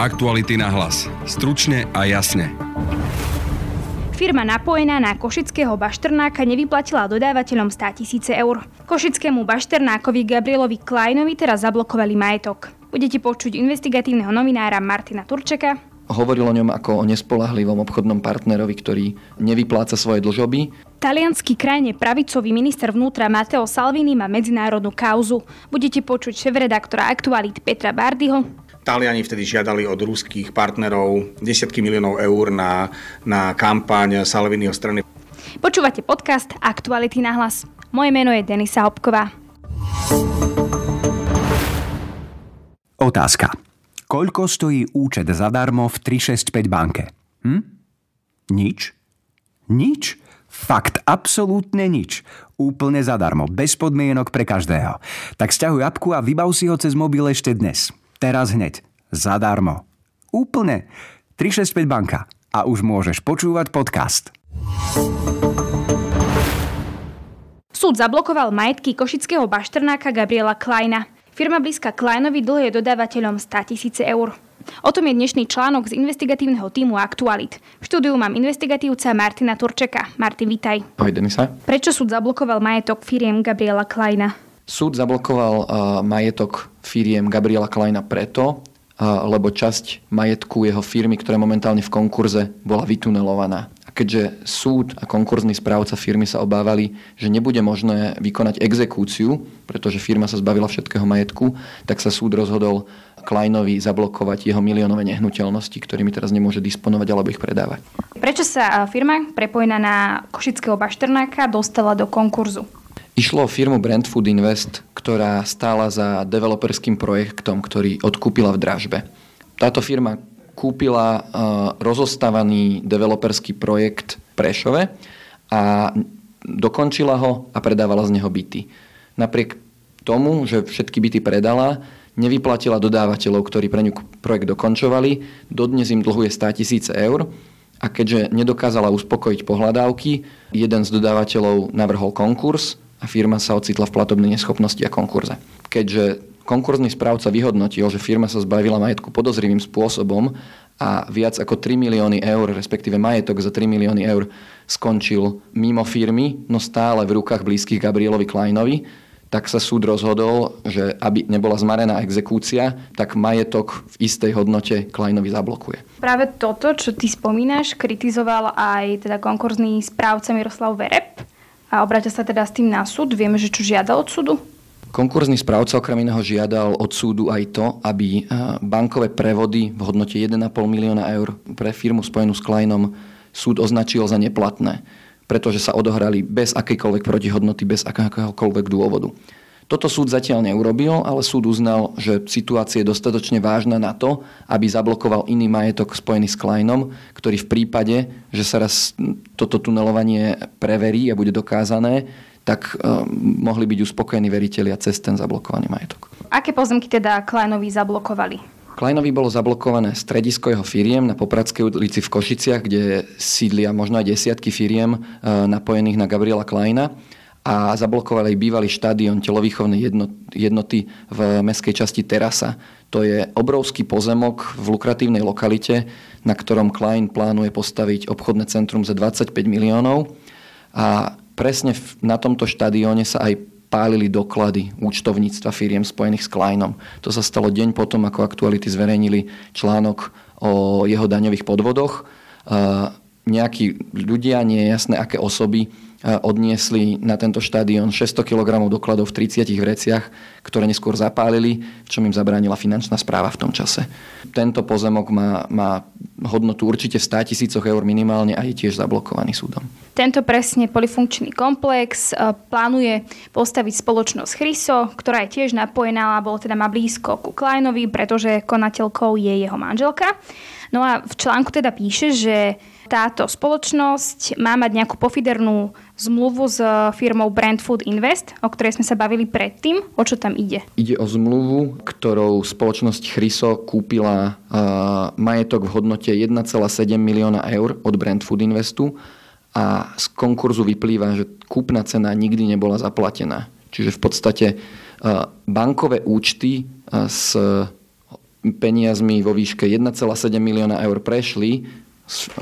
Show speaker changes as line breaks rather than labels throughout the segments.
Aktuality na hlas. Stručne a jasne.
Firma napojená na košického bašternáka nevyplatila dodávateľom 100 tisíce eur. Košickému bašternákovi Gabrielovi Kleinovi teraz zablokovali majetok. Budete počuť investigatívneho novinára Martina Turčeka,
hovoril o ňom ako o nespolahlivom obchodnom partnerovi, ktorý nevypláca svoje dlžoby.
Talianský krajne pravicový minister vnútra Matteo Salvini má medzinárodnú kauzu. Budete počuť šéf-redaktora aktualit Petra Bardyho.
Taliani vtedy žiadali od ruských partnerov desiatky miliónov eur na, na kampaň Salviniho strany.
Počúvate podcast Aktuality na hlas. Moje meno je Denisa Hopková.
Otázka. Koľko stojí účet zadarmo v 365 banke? Hm? Nič? Nič? Fakt, absolútne nič. Úplne zadarmo, bez podmienok pre každého. Tak stiahuj apku a vybav si ho cez mobil ešte dnes. Teraz hneď. Zadarmo. Úplne. 365 banka. A už môžeš počúvať podcast.
Súd zablokoval majetky košického bašternáka Gabriela Kleina. Firma blízka Kleinovi dlhuje dodávateľom 100 tisíce eur. O tom je dnešný článok z investigatívneho týmu Aktualit. V štúdiu mám investigatívca Martina Turčeka. Martin, vítaj.
Ahoj, Denisa.
Prečo súd zablokoval majetok firiem Gabriela Kleina?
Súd zablokoval majetok firiem Gabriela Kleina preto, lebo časť majetku jeho firmy, ktorá momentálne v konkurze, bola vytunelovaná. A keďže súd a konkurzný správca firmy sa obávali, že nebude možné vykonať exekúciu, pretože firma sa zbavila všetkého majetku, tak sa súd rozhodol Kleinovi zablokovať jeho miliónové nehnuteľnosti, ktorými teraz nemôže disponovať alebo ich predávať.
Prečo sa firma prepojená na Košického bašternáka dostala do konkurzu?
Išlo o firmu Brand Food Invest, ktorá stála za developerským projektom, ktorý odkúpila v dražbe. Táto firma kúpila uh, rozostávaný developerský projekt Prešove a dokončila ho a predávala z neho byty. Napriek tomu, že všetky byty predala, nevyplatila dodávateľov, ktorí pre ňu projekt dokončovali, dodnes im dlhuje 100 tisíce eur a keďže nedokázala uspokojiť pohľadávky, jeden z dodávateľov navrhol konkurs a firma sa ocitla v platobnej neschopnosti a konkurze. Keďže konkurzný správca vyhodnotil, že firma sa zbavila majetku podozrivým spôsobom a viac ako 3 milióny eur, respektíve majetok za 3 milióny eur skončil mimo firmy, no stále v rukách blízkych Gabrielovi Kleinovi, tak sa súd rozhodol, že aby nebola zmarená exekúcia, tak majetok v istej hodnote Kleinovi zablokuje.
Práve toto, čo ty spomínaš, kritizoval aj teda konkurzný správca Miroslav Vereb a obráťa sa teda s tým na súd. Vieme, že čo žiada od súdu?
Konkurzný správca okrem iného žiadal od súdu aj to, aby eh, bankové prevody v hodnote 1,5 milióna eur pre firmu spojenú s Kleinom súd označil za neplatné, pretože sa odohrali bez akejkoľvek protihodnoty, bez akéhokoľvek dôvodu. Toto súd zatiaľ neurobil, ale súd uznal, že situácia je dostatočne vážna na to, aby zablokoval iný majetok spojený s Kleinom, ktorý v prípade, že sa raz toto tunelovanie preverí a bude dokázané, tak uh, mohli byť uspokojení veriteľia cez ten zablokovaný majetok.
Aké pozemky teda Kleinovi zablokovali?
Kleinovi bolo zablokované stredisko jeho firiem na Popradskej ulici v Košiciach, kde sídlia možno aj desiatky firiem uh, napojených na Gabriela Kleina a zablokovali bývalý štadión telovýchovnej jednoty v meskej časti Terasa. To je obrovský pozemok v lukratívnej lokalite, na ktorom Klein plánuje postaviť obchodné centrum za 25 miliónov. A presne na tomto štadióne sa aj pálili doklady účtovníctva firiem spojených s Kleinom. To sa stalo deň potom, ako aktuality zverejnili článok o jeho daňových podvodoch. Nejakí ľudia, nie je jasné aké osoby, odniesli na tento štadión 600 kg dokladov v 30 vreciach, ktoré neskôr zapálili, v čom im zabránila finančná správa v tom čase. Tento pozemok má, má hodnotu určite 100 tisícoch eur minimálne a je tiež zablokovaný súdom.
Tento presne polifunkčný komplex e, plánuje postaviť spoločnosť Chryso, ktorá je tiež napojená, alebo teda má blízko ku Kleinovi, pretože konateľkou je jeho manželka. No a v článku teda píše, že táto spoločnosť má mať nejakú pofidernú zmluvu s firmou Brand Food Invest, o ktorej sme sa bavili predtým. O čo tam ide?
Ide o zmluvu, ktorou spoločnosť Chryso kúpila majetok v hodnote 1,7 milióna eur od Brand Food Investu a z konkurzu vyplýva, že kúpna cena nikdy nebola zaplatená. Čiže v podstate bankové účty s peniazmi vo výške 1,7 milióna eur prešli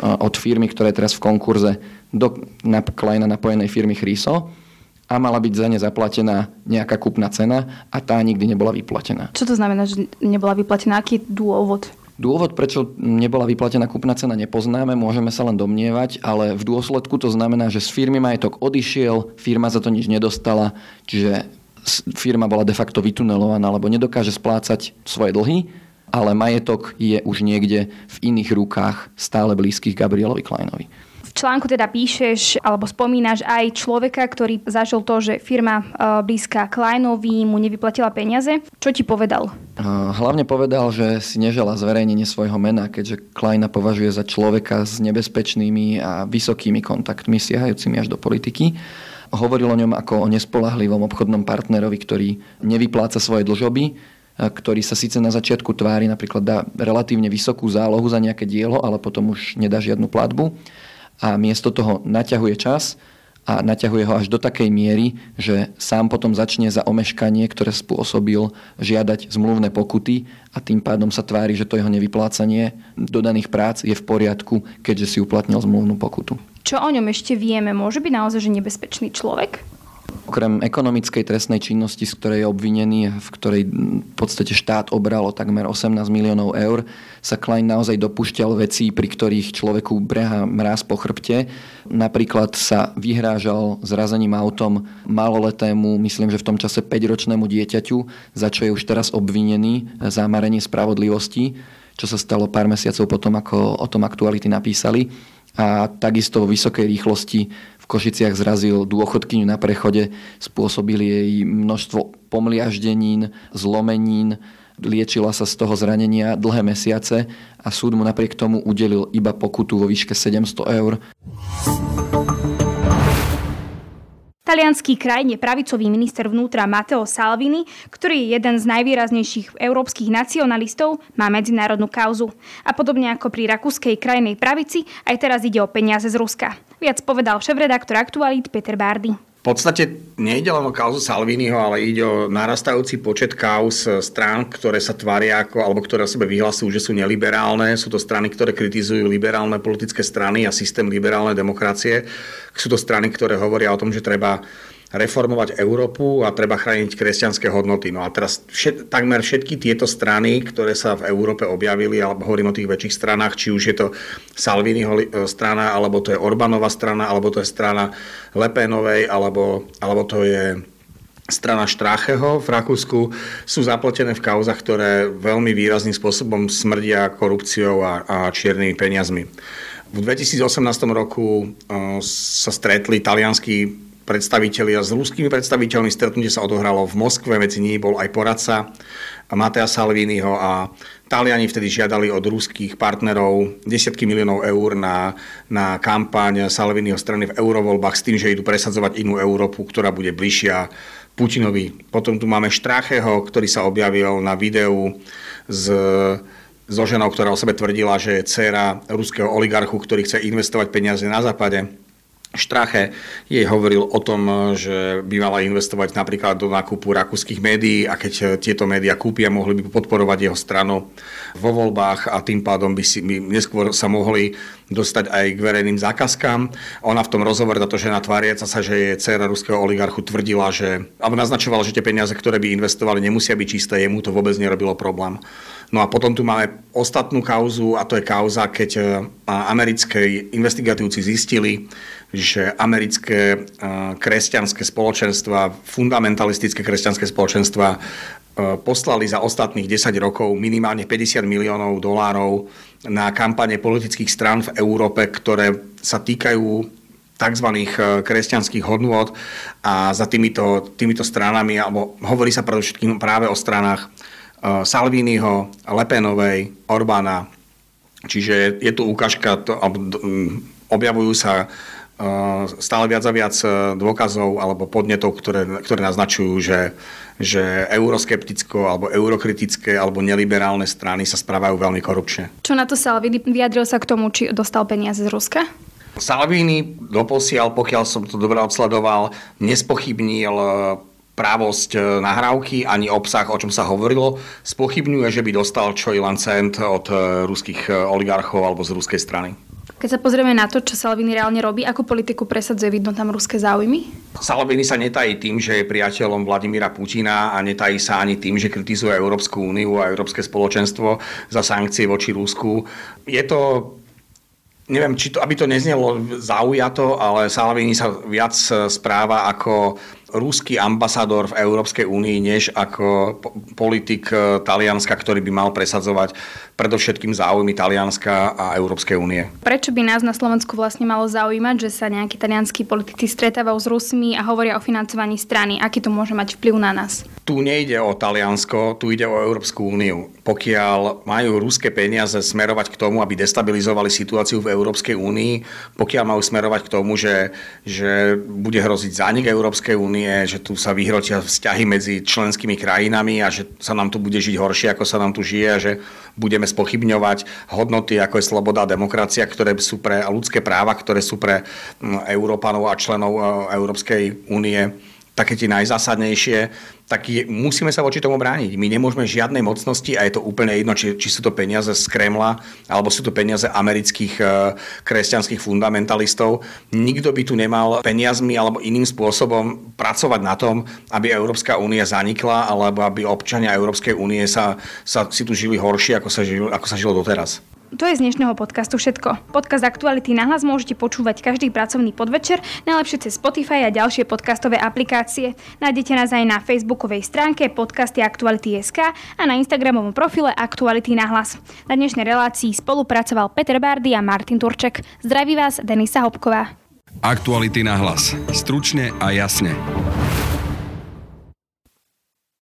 od firmy, ktorá je teraz v konkurze, do Kleina napojenej firmy Chryso a mala byť za ne zaplatená nejaká kúpna cena a tá nikdy nebola vyplatená.
Čo to znamená, že nebola vyplatená? Aký je dôvod?
Dôvod, prečo nebola vyplatená kúpna cena, nepoznáme, môžeme sa len domnievať, ale v dôsledku to znamená, že z firmy majetok odišiel, firma za to nič nedostala, čiže firma bola de facto vytunelovaná, alebo nedokáže splácať svoje dlhy ale majetok je už niekde v iných rukách stále blízkych Gabrielovi Kleinovi.
V článku teda píšeš alebo spomínaš aj človeka, ktorý zažil to, že firma e, blízka Kleinovi mu nevyplatila peniaze. Čo ti povedal? E,
hlavne povedal, že si nežela zverejnenie svojho mena, keďže Kleina považuje za človeka s nebezpečnými a vysokými kontaktmi siahajúcimi až do politiky. Hovoril o ňom ako o nespolahlivom obchodnom partnerovi, ktorý nevypláca svoje dlžoby, ktorý sa síce na začiatku tvári, napríklad dá relatívne vysokú zálohu za nejaké dielo, ale potom už nedá žiadnu platbu a miesto toho naťahuje čas a naťahuje ho až do takej miery, že sám potom začne za omeškanie, ktoré spôsobil, žiadať zmluvné pokuty a tým pádom sa tvári, že to jeho nevyplácanie dodaných prác je v poriadku, keďže si uplatnil zmluvnú pokutu.
Čo o ňom ešte vieme? Môže byť naozaj že nebezpečný človek?
Okrem ekonomickej trestnej činnosti, z ktorej je obvinený, v ktorej v podstate štát obral takmer 18 miliónov eur, sa Klein naozaj dopúšťal vecí, pri ktorých človeku breha mráz po chrbte. Napríklad sa vyhrážal zrazením autom maloletému, myslím, že v tom čase 5-ročnému dieťaťu, za čo je už teraz obvinený za marenie spravodlivosti, čo sa stalo pár mesiacov potom, ako o tom aktuality napísali a takisto vo vysokej rýchlosti Košiciach zrazil dôchodkyňu na prechode, spôsobili jej množstvo pomliaždenín, zlomenín, liečila sa z toho zranenia dlhé mesiace a súd mu napriek tomu udelil iba pokutu vo výške 700 eur.
Talianský krajine pravicový minister vnútra Matteo Salvini, ktorý je jeden z najvýraznejších európskych nacionalistov, má medzinárodnú kauzu. A podobne ako pri rakúskej krajnej pravici, aj teraz ide o peniaze z Ruska. Viac povedal šéf-redaktor Aktualit Peter Bardy.
Podstate nejde len o kauzu Salviniho, ale ide o narastajúci počet kauz strán, ktoré sa tvária ako, alebo ktoré o sebe vyhlasujú, že sú neliberálne. Sú to strany, ktoré kritizujú liberálne politické strany a systém liberálnej demokracie. Sú to strany, ktoré hovoria o tom, že treba reformovať Európu a treba chrániť kresťanské hodnoty. No a teraz všet, takmer všetky tieto strany, ktoré sa v Európe objavili, alebo hovorím o tých väčších stranách, či už je to Salviniho e, strana, alebo to je Orbánova strana, alebo to je strana Lepénovej, alebo, alebo to je strana Štrácheho v Rakúsku, sú zapletené v kauzach, ktoré veľmi výrazným spôsobom smrdia korupciou a, a čiernymi peniazmi. V 2018 roku uh, sa stretli talianskí predstavitelia s ruskými predstaviteľmi. Stretnutie sa odohralo v Moskve, medzi nimi bol aj poradca Matea Salviniho a Taliani vtedy žiadali od ruských partnerov desiatky miliónov eur na, na kampaň Salviniho strany v eurovoľbách s tým, že idú presadzovať inú Európu, ktorá bude bližšia Putinovi. Potom tu máme Štrácheho, ktorý sa objavil na videu z so ženou, ktorá o sebe tvrdila, že je dcéra ruského oligarchu, ktorý chce investovať peniaze na západe. Štrache jej hovoril o tom, že by mala investovať napríklad do nákupu rakúskych médií a keď tieto médiá kúpia, mohli by podporovať jeho stranu vo voľbách a tým pádom by, si, by neskôr sa mohli dostať aj k verejným zákazkám. Ona v tom rozhovore, táto žena tváriaca sa, že je dcera ruského oligarchu, tvrdila, že, alebo naznačovala, že tie peniaze, ktoré by investovali, nemusia byť čisté, jemu to vôbec nerobilo problém. No a potom tu máme ostatnú kauzu a to je kauza, keď americké investigatívci zistili, že americké kresťanské spoločenstva, fundamentalistické kresťanské spoločenstva poslali za ostatných 10 rokov minimálne 50 miliónov dolárov na kampane politických strán v Európe, ktoré sa týkajú tzv. kresťanských hodnôt a za týmito, týmito stranami, alebo hovorí sa predovšetkým práve o stranách Salviniho, Lepenovej, Orbána. Čiže je tu ukážka, to, objavujú sa stále viac a viac e, dôkazov alebo podnetov, ktoré, ktoré naznačujú, že, že euroskepticko alebo eurokritické alebo neliberálne strany sa správajú veľmi korupčne.
Čo na to Salvini vyjadril sa k tomu, či dostal peniaze z Ruska?
Salvini doposiaľ, pokiaľ som to dobre odsledoval, nespochybnil právosť e, nahrávky, ani obsah, o čom sa hovorilo. Spochybňuje, že by dostal čo i len cent od e, ruských e, oligarchov alebo z ruskej strany.
Keď sa pozrieme na to, čo Salvini reálne robí, ako politiku presadzuje, vidno tam ruské záujmy?
Salvini sa netají tým, že je priateľom Vladimíra Putina a netají sa ani tým, že kritizuje Európsku úniu a Európske spoločenstvo za sankcie voči Rusku. Je to neviem, či to, aby to neznelo zaujato, ale Salvini sa viac správa ako ruský ambasador v Európskej únii, než ako politik e, Talianska, ktorý by mal presadzovať predovšetkým záujmy Talianska a Európskej únie.
Prečo by nás na Slovensku vlastne malo zaujímať, že sa nejakí talianskí politici stretávajú s Rusmi a hovoria o financovaní strany? Aký to môže mať vplyv na nás?
Tu nejde o Taliansko, tu ide o Európsku úniu. Pokiaľ majú ruské peniaze smerovať k tomu, aby destabilizovali situáciu v Európskej únii, pokiaľ majú smerovať k tomu, že, že bude hroziť zánik Európskej únie, únie, že tu sa vyhrotia vzťahy medzi členskými krajinami a že sa nám tu bude žiť horšie, ako sa nám tu žije a že budeme spochybňovať hodnoty, ako je sloboda a demokracia, ktoré sú pre ľudské práva, ktoré sú pre mm, Európanov a členov e, Európskej únie také tie najzásadnejšie, tak je, musíme sa voči tomu brániť. My nemôžeme žiadnej mocnosti a je to úplne jedno, či, či sú to peniaze z Kremla alebo sú to peniaze amerických e, kresťanských fundamentalistov. Nikto by tu nemal peniazmi alebo iným spôsobom pracovať na tom, aby Európska únia zanikla alebo aby občania Európskej únie sa, sa si tu žili horšie, ako sa, žil, ako sa žilo doteraz.
To je z dnešného podcastu všetko. Podcast Aktuality na hlas môžete počúvať každý pracovný podvečer, najlepšie cez Spotify a ďalšie podcastové aplikácie. Nájdete nás aj na facebookovej stránke podcasty Aktuality.sk a na Instagramovom profile Aktuality na hlas. Na dnešnej relácii spolupracoval Peter Bardy a Martin Turček. Zdraví vás Denisa Hopková.
Aktuality na hlas. Stručne a jasne.